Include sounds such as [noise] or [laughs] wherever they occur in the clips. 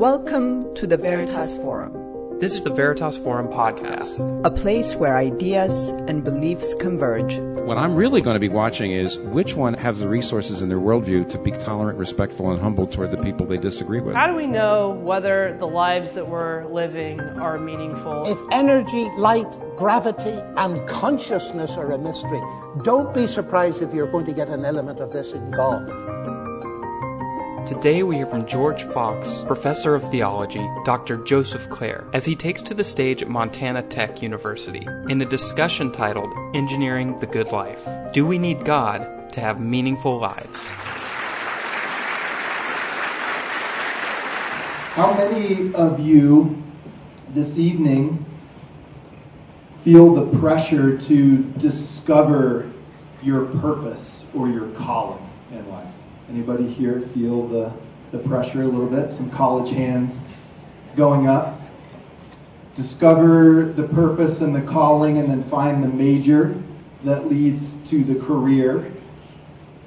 Welcome to the Veritas Forum, This is the Veritas Forum podcast. a place where ideas and beliefs converge. What I'm really going to be watching is which one has the resources in their worldview to be tolerant, respectful, and humble toward the people they disagree with. How do we know whether the lives that we're living are meaningful? If energy, light, gravity, and consciousness are a mystery, don't be surprised if you're going to get an element of this in God. Today we hear from George Fox, professor of theology, Dr. Joseph Clair, as he takes to the stage at Montana Tech University in a discussion titled Engineering the Good Life. Do we need God to have meaningful lives? How many of you this evening feel the pressure to discover your purpose or your calling in life? Anybody here feel the, the pressure a little bit? Some college hands going up. Discover the purpose and the calling, and then find the major that leads to the career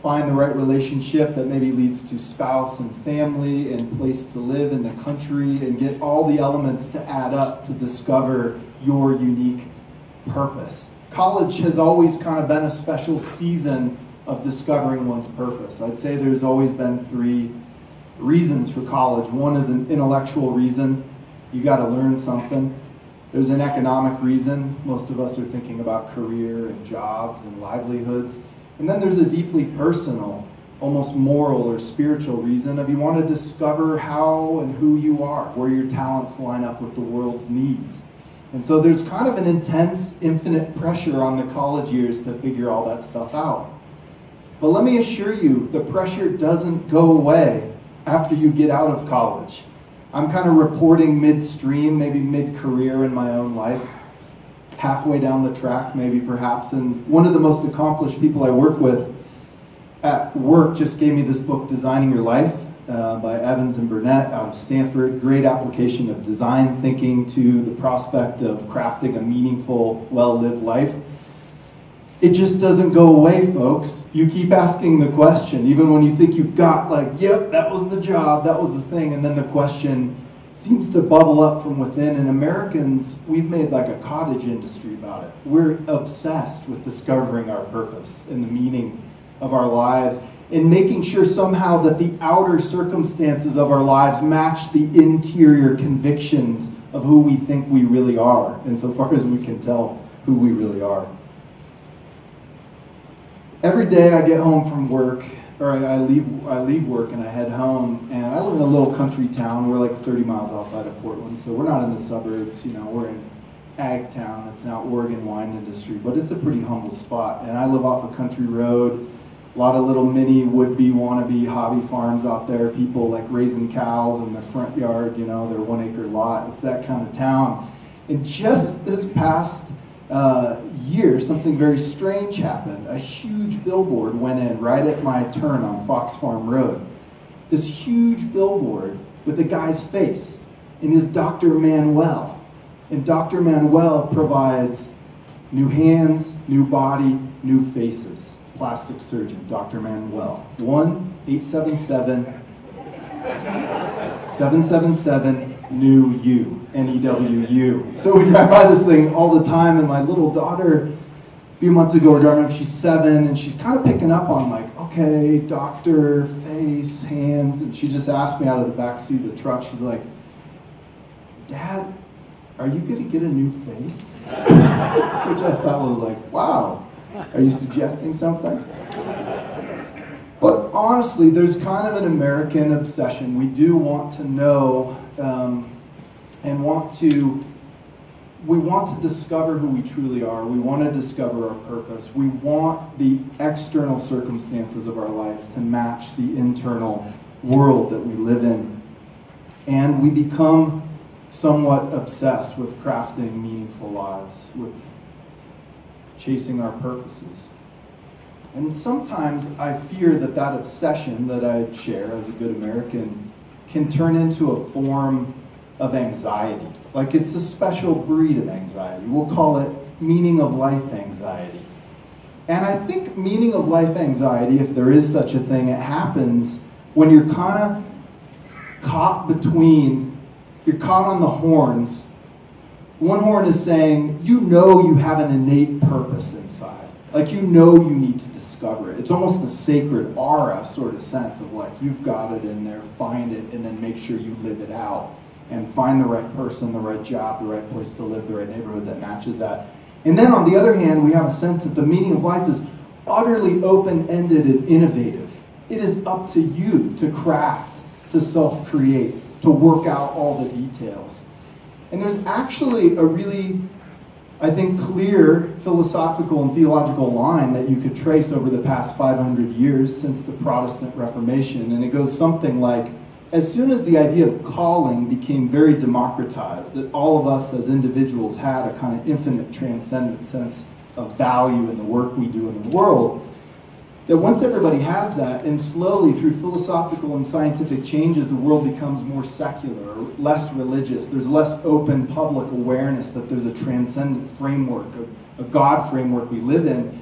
find the right relationship that maybe leads to spouse and family and place to live in the country and get all the elements to add up to discover your unique purpose. College has always kind of been a special season of discovering one's purpose. I'd say there's always been three reasons for college. One is an intellectual reason, you got to learn something. There's an economic reason. Most of us are thinking about career and jobs and livelihoods. And then there's a deeply personal, almost moral or spiritual reason of you want to discover how and who you are, where your talents line up with the world's needs. And so there's kind of an intense, infinite pressure on the college years to figure all that stuff out. But let me assure you, the pressure doesn't go away after you get out of college. I'm kind of reporting midstream, maybe mid career in my own life halfway down the track, maybe perhaps. And one of the most accomplished people I work with at work just gave me this book, Designing Your Life, uh, by Evans and Burnett out of Stanford. Great application of design thinking to the prospect of crafting a meaningful, well lived life. It just doesn't go away, folks. You keep asking the question, even when you think you've got, like, yep, that was the job, that was the thing, and then the question seems to bubble up from within. And Americans, we've made like a cottage industry about it. We're obsessed with discovering our purpose and the meaning of our lives and making sure somehow that the outer circumstances of our lives match the interior convictions of who we think we really are, insofar as we can tell who we really are. Every day I get home from work or I leave I leave work and I head home and I live in a little country town. We're like 30 miles outside of Portland, so we're not in the suburbs. You know, we're in ag town. It's now Oregon wine industry, but it's a pretty humble spot. And I live off a country road. A lot of little mini would-be wannabe hobby farms out there. People like raising cows in their front yard. You know, their one-acre lot. It's that kind of town. And just this past uh, year, something very strange happened. A huge billboard went in right at my turn on Fox Farm Road. This huge billboard with a guy's face, and his Dr. Manuel. And Dr. Manuel provides new hands, new body, new faces. Plastic surgeon, Dr. Manuel. 1 877 777 new you. N-E-W-U. So we drive by this thing all the time, and my little daughter, a few months ago, we're driving, she's seven, and she's kind of picking up on like, okay, doctor, face, hands, and she just asked me out of the back seat of the truck, she's like, Dad, are you gonna get a new face? [laughs] Which I thought was like, wow, are you suggesting something? But honestly, there's kind of an American obsession. We do want to know um, and want to we want to discover who we truly are. We want to discover our purpose. We want the external circumstances of our life to match the internal world that we live in. And we become somewhat obsessed with crafting meaningful lives, with chasing our purposes. And sometimes I fear that that obsession that I share as a good American can turn into a form of anxiety. Like it's a special breed of anxiety. We'll call it meaning of life anxiety. And I think meaning of life anxiety, if there is such a thing, it happens when you're kind of caught between, you're caught on the horns. One horn is saying, you know you have an innate purpose inside. Like you know you need to discover it. It's almost the sacred aura sort of sense of like you've got it in there, find it, and then make sure you live it out and find the right person, the right job, the right place to live, the right neighborhood that matches that. And then on the other hand, we have a sense that the meaning of life is utterly open ended and innovative. It is up to you to craft, to self create, to work out all the details. And there's actually a really, I think, clear philosophical and theological line that you could trace over the past 500 years since the Protestant Reformation. And it goes something like as soon as the idea of calling became very democratized, that all of us as individuals had a kind of infinite transcendent sense of value in the work we do in the world, that once everybody has that, and slowly through philosophical and scientific changes, the world becomes more secular, less religious. There's less open public awareness that there's a transcendent framework, a, a God framework we live in.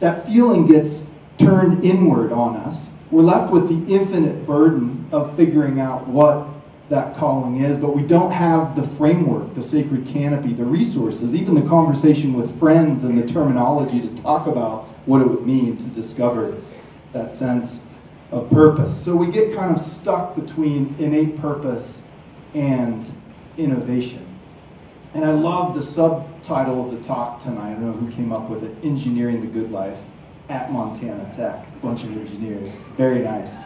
That feeling gets turned inward on us. We're left with the infinite burden of figuring out what that calling is, but we don't have the framework, the sacred canopy, the resources, even the conversation with friends and the terminology to talk about what it would mean to discover that sense of purpose. So we get kind of stuck between innate purpose and innovation. And I love the subtitle of the talk tonight. I don't know who came up with it Engineering the Good Life at Montana Tech. A bunch of engineers. Very nice.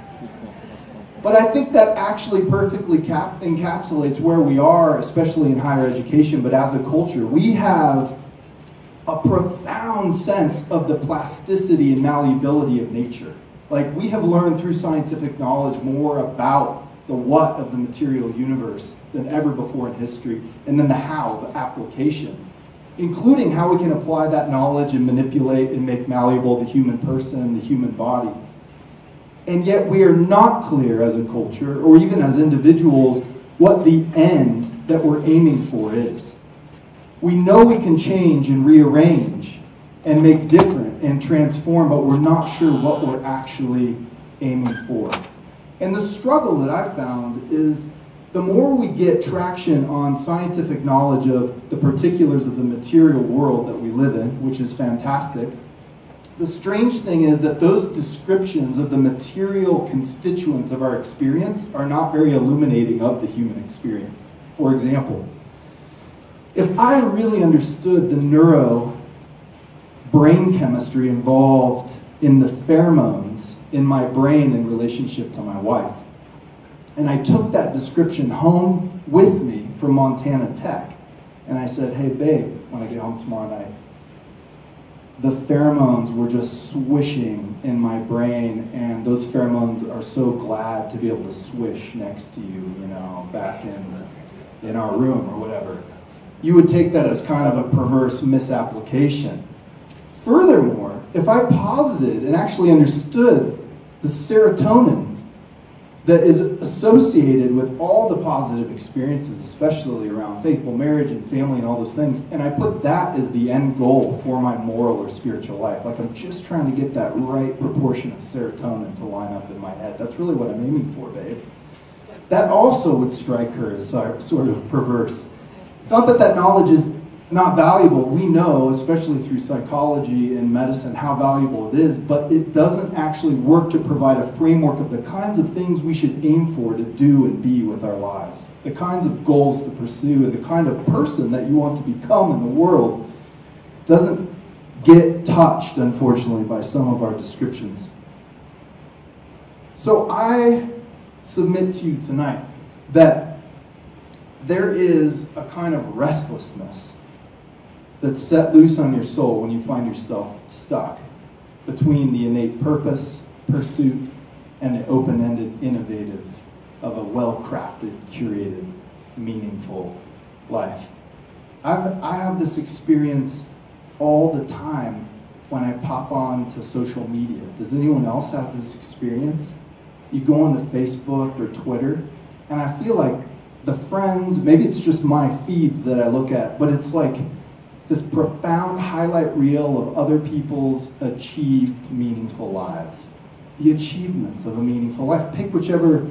But I think that actually perfectly cap- encapsulates where we are, especially in higher education, but as a culture. We have a profound sense of the plasticity and malleability of nature. Like, we have learned through scientific knowledge more about the what of the material universe than ever before in history, and then the how, the application, including how we can apply that knowledge and manipulate and make malleable the human person, the human body. And yet we are not clear as a culture, or even as individuals, what the end that we're aiming for is. We know we can change and rearrange and make different and transform, but we're not sure what we're actually aiming for. And the struggle that I've found is the more we get traction on scientific knowledge of the particulars of the material world that we live in, which is fantastic, the strange thing is that those descriptions of the material constituents of our experience are not very illuminating of the human experience. For example, if I really understood the neuro brain chemistry involved in the pheromones in my brain in relationship to my wife, and I took that description home with me from Montana Tech, and I said, hey, babe, when I get home tomorrow night, the pheromones were just swishing in my brain, and those pheromones are so glad to be able to swish next to you, you know, back in in our room or whatever you would take that as kind of a perverse misapplication. Furthermore, if I posited and actually understood the serotonin that is associated with all the positive experiences, especially around faithful marriage and family and all those things, and I put that as the end goal for my moral or spiritual life. Like I'm just trying to get that right proportion of serotonin to line up in my head. That's really what I'm aiming for, babe. That also would strike her as sort of perverse. It's not that that knowledge is not valuable. We know, especially through psychology and medicine, how valuable it is, but it doesn't actually work to provide a framework of the kinds of things we should aim for to do and be with our lives, the kinds of goals to pursue, and the kind of person that you want to become in the world doesn't get touched, unfortunately, by some of our descriptions. So I submit to you tonight that there is a kind of restlessness that's set loose on your soul when you find yourself stuck between the innate purpose, pursuit, and the open ended innovative of a well crafted, curated, meaningful life. I've, I have this experience all the time when I pop on to social media. Does anyone else have this experience? You go onto Facebook or Twitter, and I feel like the friends, maybe it's just my feeds that I look at, but it's like this profound highlight reel of other people's achieved meaningful lives. The achievements of a meaningful life. Pick whichever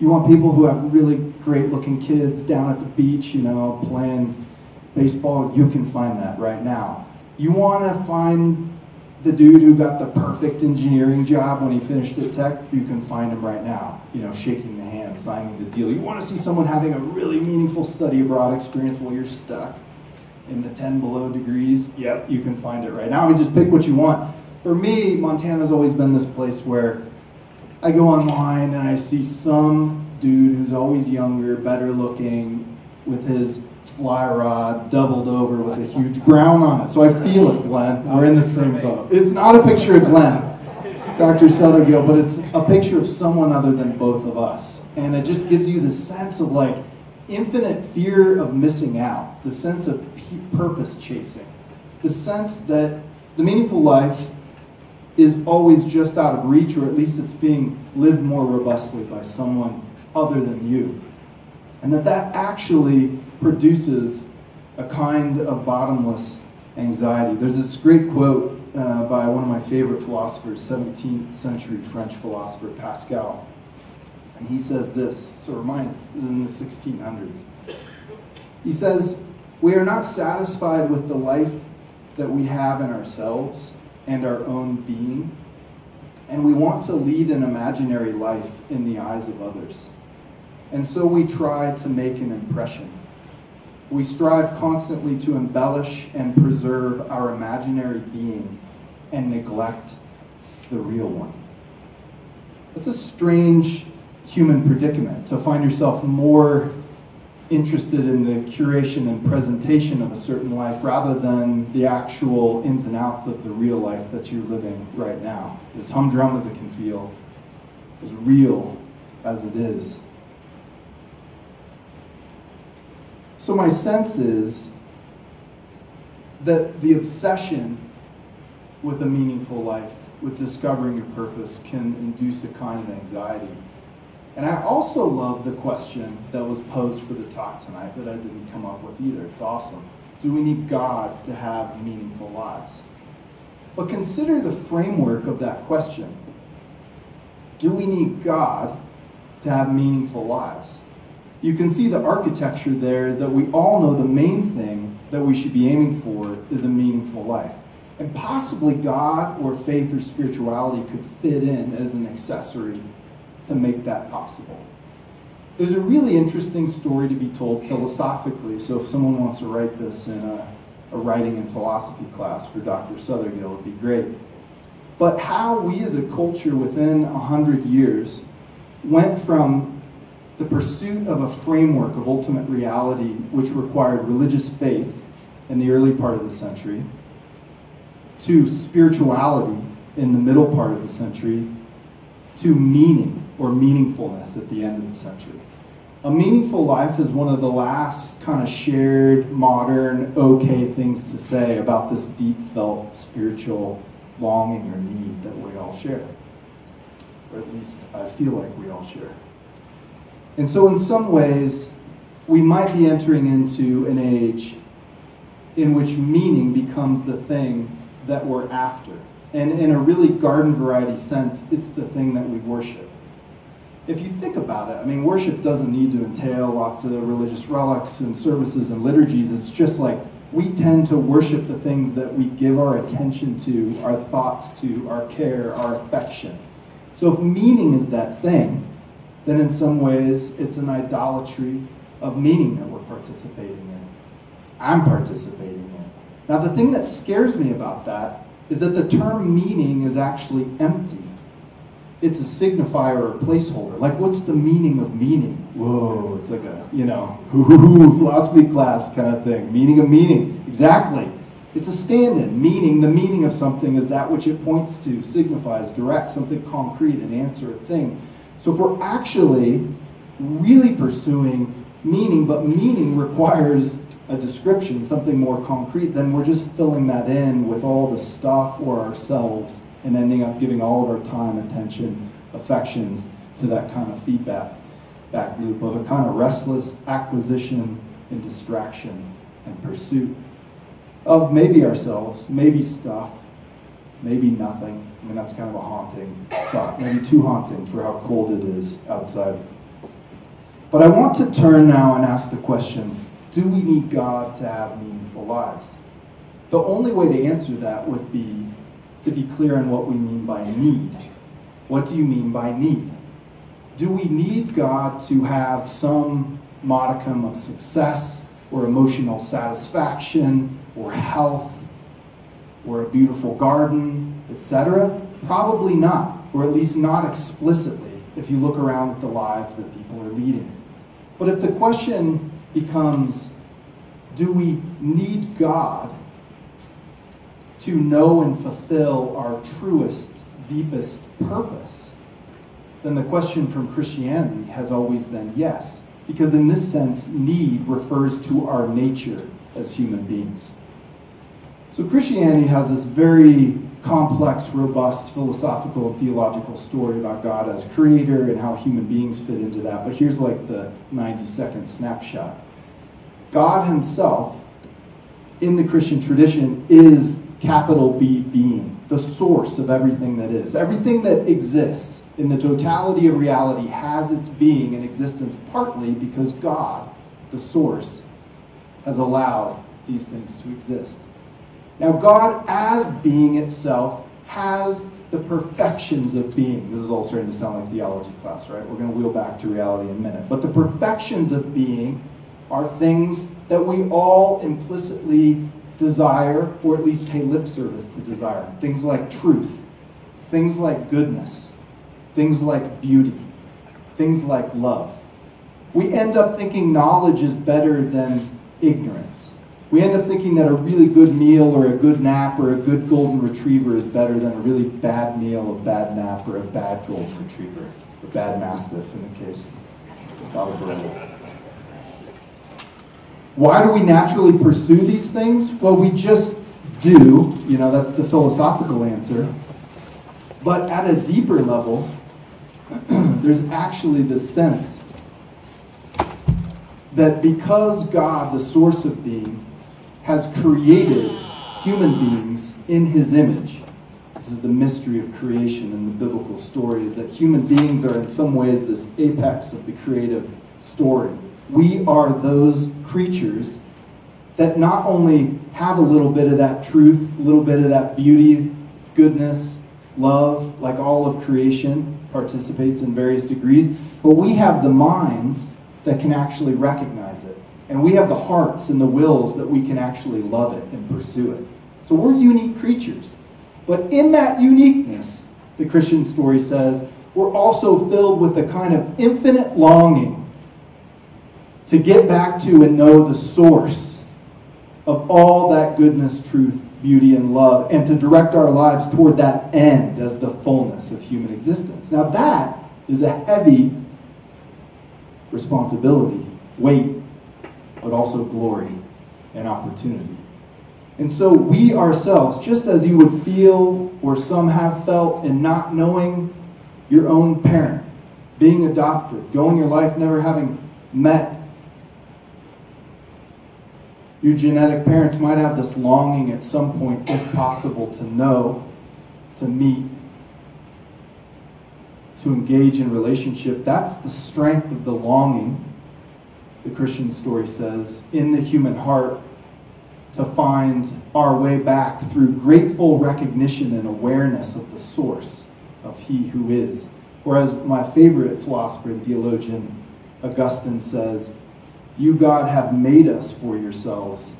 You want people who have really great looking kids down at the beach, you know, playing baseball. You can find that right now. You want to find the dude who got the perfect engineering job when he finished at Tech, you can find him right now, you know, shaking the hand, signing the deal. You want to see someone having a really meaningful study abroad experience while you're stuck in the 10 below degrees, yep, you can find it right now. I mean, just pick what you want. For me, Montana's always been this place where I go online and I see some dude who's always younger, better looking, with his fly rod doubled over with a huge [laughs] brown on it. So I feel it, Glenn. We're in the same boat. It's not a picture of Glenn, Dr. Southergill, but it's a picture of someone other than both of us. And it just gives you the sense of like infinite fear of missing out, the sense of purpose chasing, the sense that the meaningful life is always just out of reach, or at least it's being lived more robustly by someone other than you. And that that actually produces a kind of bottomless anxiety. There's this great quote uh, by one of my favorite philosophers, 17th century French philosopher Pascal. And he says this, so remind this is in the 1600s. He says, We are not satisfied with the life that we have in ourselves and our own being, and we want to lead an imaginary life in the eyes of others. And so we try to make an impression. We strive constantly to embellish and preserve our imaginary being and neglect the real one. It's a strange human predicament to find yourself more interested in the curation and presentation of a certain life rather than the actual ins and outs of the real life that you're living right now. As humdrum as it can feel, as real as it is. So, my sense is that the obsession with a meaningful life, with discovering your purpose, can induce a kind of anxiety. And I also love the question that was posed for the talk tonight that I didn't come up with either. It's awesome. Do we need God to have meaningful lives? But consider the framework of that question. Do we need God to have meaningful lives? you can see the architecture there is that we all know the main thing that we should be aiming for is a meaningful life. And possibly God or faith or spirituality could fit in as an accessory to make that possible. There's a really interesting story to be told philosophically, so if someone wants to write this in a, a writing and philosophy class for Dr. Southergill, it'd be great. But how we as a culture within a hundred years went from the pursuit of a framework of ultimate reality which required religious faith in the early part of the century, to spirituality in the middle part of the century, to meaning or meaningfulness at the end of the century. A meaningful life is one of the last kind of shared, modern, okay things to say about this deep felt spiritual longing or need that we all share. Or at least I feel like we all share. And so, in some ways, we might be entering into an age in which meaning becomes the thing that we're after. And in a really garden variety sense, it's the thing that we worship. If you think about it, I mean, worship doesn't need to entail lots of religious relics and services and liturgies. It's just like we tend to worship the things that we give our attention to, our thoughts to, our care, our affection. So if meaning is that thing, then in some ways it's an idolatry of meaning that we're participating in. I'm participating in. Now, the thing that scares me about that is that the term meaning is actually empty. It's a signifier or a placeholder. Like, what's the meaning of meaning? Whoa, it's like a, you know, [laughs] philosophy class kind of thing. Meaning of meaning. Exactly. It's a stand in. Meaning, the meaning of something is that which it points to, signifies, directs, something concrete, an answer, a thing. So if we're actually really pursuing meaning, but meaning requires a description, something more concrete, then we're just filling that in with all the stuff or ourselves and ending up giving all of our time, attention, affections to that kind of feedback back loop of a kind of restless acquisition and distraction and pursuit of maybe ourselves, maybe stuff, maybe nothing. I mean, that's kind of a haunting thought, maybe too haunting for how cold it is outside. But I want to turn now and ask the question do we need God to have meaningful lives? The only way to answer that would be to be clear on what we mean by need. What do you mean by need? Do we need God to have some modicum of success or emotional satisfaction or health or a beautiful garden, etc.? Probably not, or at least not explicitly if you look around at the lives that people are leading. But if the question becomes, do we need God to know and fulfill our truest, deepest purpose? Then the question from Christianity has always been yes. Because in this sense, need refers to our nature as human beings. So Christianity has this very complex, robust philosophical theological story about God as creator and how human beings fit into that. But here's like the 90 second snapshot God Himself, in the Christian tradition, is capital B being, the source of everything that is. Everything that exists in the totality of reality has its being and existence partly because God, the source, has allowed these things to exist. Now, God, as being itself, has the perfections of being. This is all starting to sound like theology class, right? We're going to wheel back to reality in a minute. But the perfections of being are things that we all implicitly desire, or at least pay lip service to desire. Things like truth, things like goodness, things like beauty, things like love. We end up thinking knowledge is better than ignorance. We end up thinking that a really good meal or a good nap or a good golden retriever is better than a really bad meal, a bad nap, or a bad golden retriever, a bad mastiff in the case of Alberto. Why do we naturally pursue these things? Well, we just do. You know, that's the philosophical answer. But at a deeper level, [clears throat] there's actually this sense that because God, the source of being, has created human beings in his image, this is the mystery of creation in the biblical story, is that human beings are in some ways this apex of the creative story. We are those creatures that not only have a little bit of that truth, a little bit of that beauty, goodness, love, like all of creation participates in various degrees, but we have the minds that can actually recognize it. And we have the hearts and the wills that we can actually love it and pursue it. So we're unique creatures. But in that uniqueness, the Christian story says, we're also filled with a kind of infinite longing to get back to and know the source of all that goodness, truth, beauty, and love, and to direct our lives toward that end as the fullness of human existence. Now, that is a heavy responsibility, weight, but also glory and opportunity. And so we ourselves, just as you would feel or some have felt in not knowing your own parent, being adopted, going your life never having met your genetic parents might have this longing at some point, if possible, to know, to meet, to engage in relationship. That's the strength of the longing, the Christian story says, in the human heart to find our way back through grateful recognition and awareness of the source of He who is. Whereas my favorite philosopher and theologian, Augustine, says, You, God, have made us for yourselves,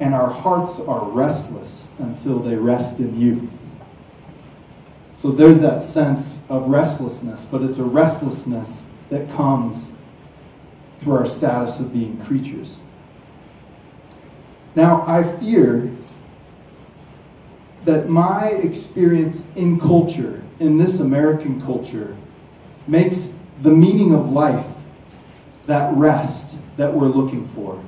and our hearts are restless until they rest in you. So there's that sense of restlessness, but it's a restlessness that comes through our status of being creatures. Now, I fear that my experience in culture, in this American culture, makes the meaning of life that rest that we're looking for.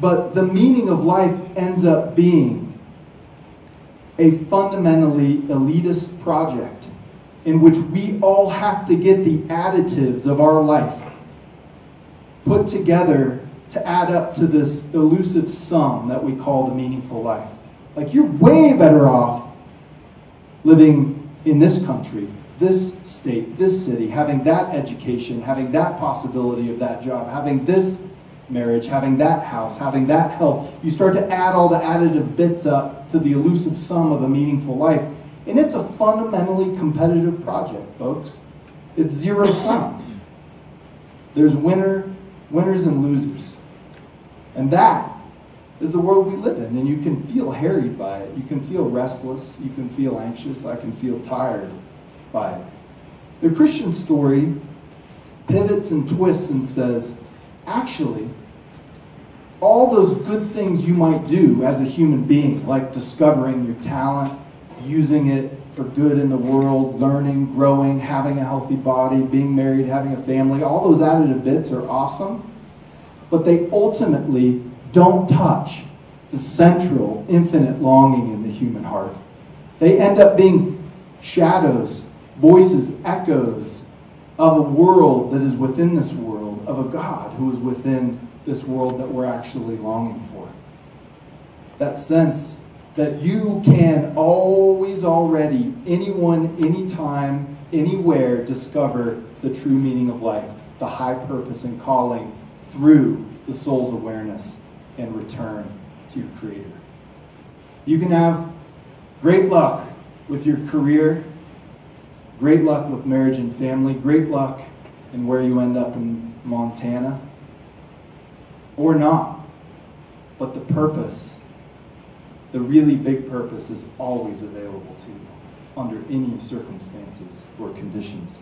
But the meaning of life ends up being a fundamentally elitist project in which we all have to get the additives of our life put together to add up to this elusive sum that we call the meaningful life. Like, you're way better off living in this country this state, this city, having that education, having that possibility of that job, having this marriage, having that house, having that health. You start to add all the additive bits up to the elusive sum of a meaningful life. And it's a fundamentally competitive project, folks. It's zero sum. There's winner, winners and losers. And that is the world we live in. And you can feel harried by it. You can feel restless. You can feel anxious. I can feel tired by it. The Christian story pivots and twists and says, actually, all those good things you might do as a human being, like discovering your talent, using it for good in the world, learning, growing, having a healthy body, being married, having a family, all those additive bits are awesome, but they ultimately don't touch the central, infinite longing in the human heart. They end up being shadows, voices, echoes of a world that is within this world, of a God who is within this world that we're actually longing for. That sense that you can always, already, anyone, anytime, anywhere discover the true meaning of life, the high purpose and calling through the soul's awareness and return to your Creator. You can have great luck with your career, great luck with marriage and family, great luck in where you end up in Montana or not. But the purpose, the really big purpose, is always available to you under any circumstances or conditions.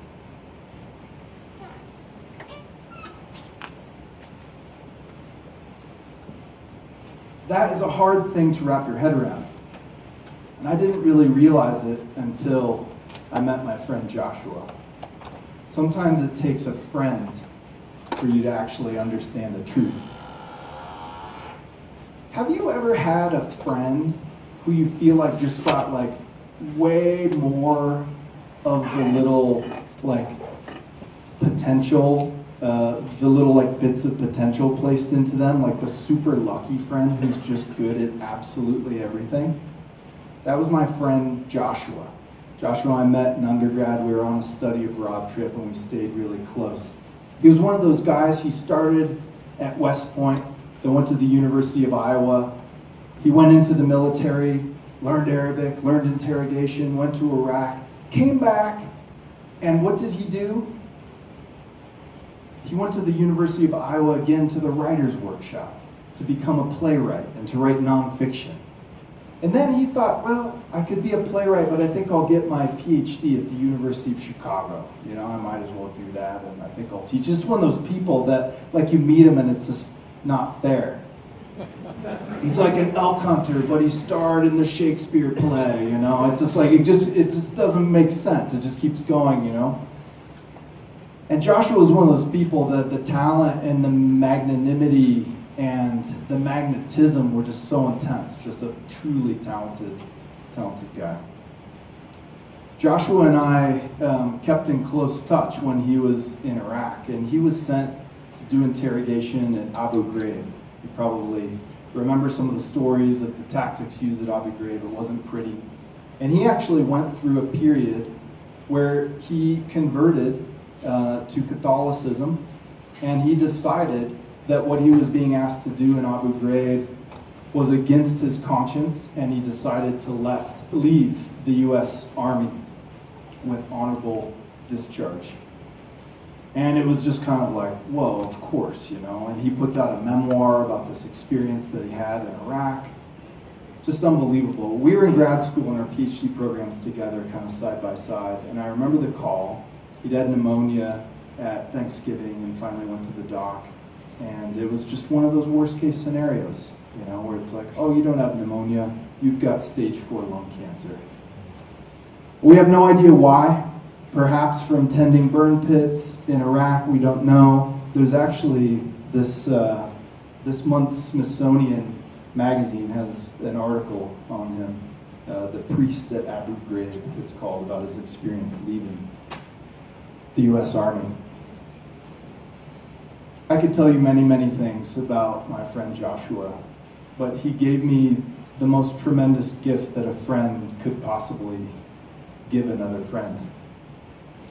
That is a hard thing to wrap your head around. And I didn't really realize it until I met my friend Joshua. Sometimes it takes a friend for you to actually understand the truth. Have you ever had a friend who you feel like just got like way more of the little like potential, uh, the little like bits of potential placed into them, like the super lucky friend who's just good at absolutely everything? That was my friend Joshua. Joshua and I met in undergrad. We were on a study abroad trip and we stayed really close. He was one of those guys, he started at West Point then went to the University of Iowa. He went into the military, learned Arabic, learned interrogation, went to Iraq, came back, and what did he do? He went to the University of Iowa again to the writer's workshop to become a playwright and to write nonfiction. And then he thought, well, I could be a playwright, but I think I'll get my PhD at the University of Chicago. You know, I might as well do that, and I think I'll teach. It's one of those people that, like, you meet him and it's just not fair. He's like an elk hunter, but he starred in the Shakespeare play, you know. It's just like it just it just doesn't make sense. It just keeps going, you know. And Joshua was one of those people that the talent and the magnanimity and the magnetism were just so intense. Just a truly talented, talented guy. Joshua and I um, kept in close touch when he was in Iraq, and he was sent to do interrogation at Abu Ghraib. You probably remember some of the stories of the tactics used at Abu Ghraib. It wasn't pretty. And he actually went through a period where he converted uh, to Catholicism and he decided that what he was being asked to do in Abu Ghraib was against his conscience and he decided to left, leave the U.S. Army with honorable discharge. And it was just kind of like, whoa, of course, you know. And he puts out a memoir about this experience that he had in Iraq. Just unbelievable. We were in grad school in our PhD programs together, kind of side by side. And I remember the call. He'd had pneumonia at Thanksgiving and finally went to the doc. And it was just one of those worst case scenarios, you know, where it's like, oh, you don't have pneumonia, you've got stage four lung cancer. We have no idea why perhaps from tending burn pits in Iraq, we don't know. There's actually this, uh, this month's Smithsonian magazine has an article on him, uh, The Priest at Abu Ghraib, it's called, about his experience leaving the U.S. Army. I could tell you many, many things about my friend Joshua, but he gave me the most tremendous gift that a friend could possibly give another friend.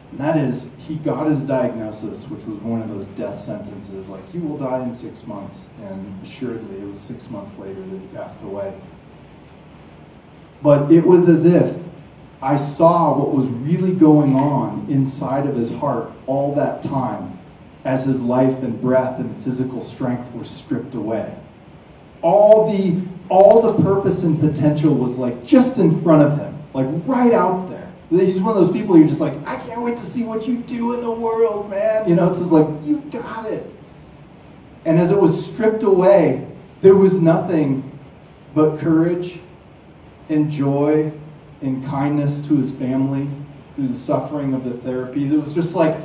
And that is, he got his diagnosis, which was one of those death sentences, like, you will die in six months. And assuredly, it was six months later that he passed away. But it was as if I saw what was really going on inside of his heart all that time as his life and breath and physical strength were stripped away. All the all the purpose and potential was like just in front of him, like right out there. He's one of those people you're just like, I can't wait to see what you do in the world, man. You know, it's just like, you've got it. And as it was stripped away, there was nothing but courage and joy and kindness to his family through the suffering of the therapies. It was just like,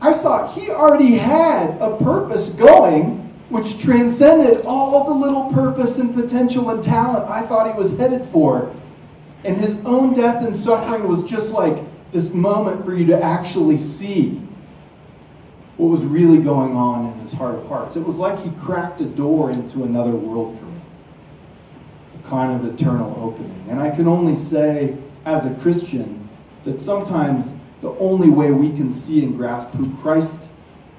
I saw he already had a purpose going which transcended all the little purpose and potential and talent I thought he was headed for. And his own death and suffering was just like this moment for you to actually see what was really going on in his heart of hearts. It was like he cracked a door into another world for me, a kind of eternal opening. And I can only say, as a Christian, that sometimes the only way we can see and grasp who Christ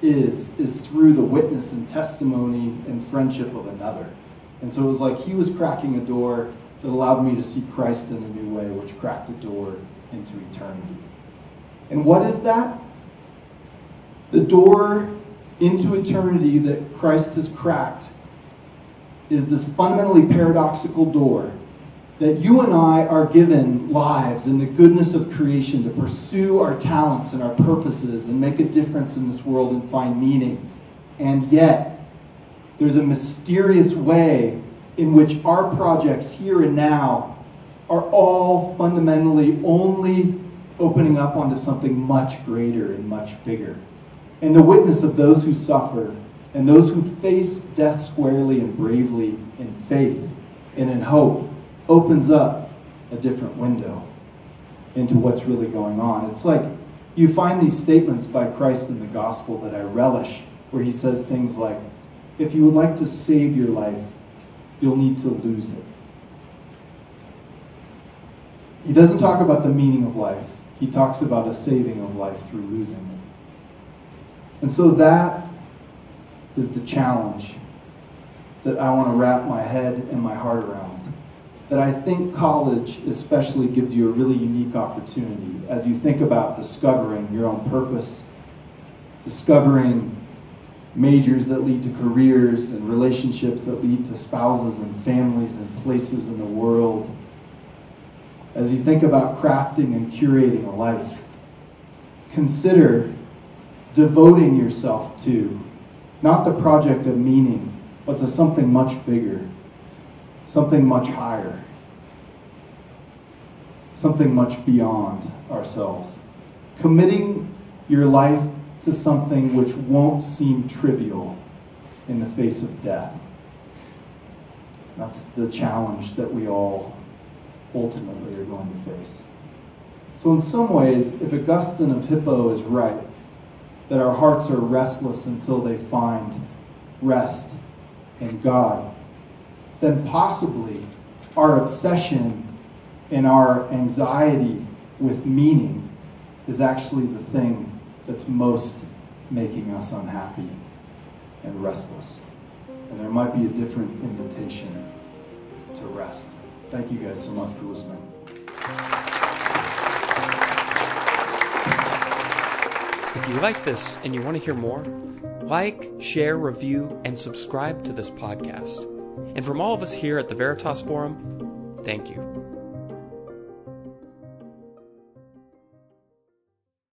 is is through the witness and testimony and friendship of another. And so it was like he was cracking a door that allowed me to see Christ in a new way, which cracked a door into eternity. And what is that? The door into eternity that Christ has cracked is this fundamentally paradoxical door that you and I are given lives in the goodness of creation to pursue our talents and our purposes and make a difference in this world and find meaning. And yet, there's a mysterious way in which our projects here and now are all fundamentally only opening up onto something much greater and much bigger. And the witness of those who suffer and those who face death squarely and bravely in faith and in hope opens up a different window into what's really going on. It's like you find these statements by Christ in the gospel that I relish, where he says things like, If you would like to save your life, you'll need to lose it. He doesn't talk about the meaning of life, he talks about a saving of life through losing it. And so that is the challenge that I want to wrap my head and my heart around that I think college especially gives you a really unique opportunity as you think about discovering your own purpose, discovering majors that lead to careers and relationships that lead to spouses and families and places in the world. As you think about crafting and curating a life, consider devoting yourself to not the project of meaning, but to something much bigger something much higher, something much beyond ourselves. Committing your life to something which won't seem trivial in the face of death. That's the challenge that we all ultimately are going to face. So, in some ways, if Augustine of Hippo is right, that our hearts are restless until they find rest in God, then possibly our obsession and our anxiety with meaning is actually the thing that's most making us unhappy and restless. And there might be a different invitation to rest. Thank you guys so much for listening. If you like this and you want to hear more, like, share, review, and subscribe to this podcast. And from all of us here at the Veritas Forum, thank you.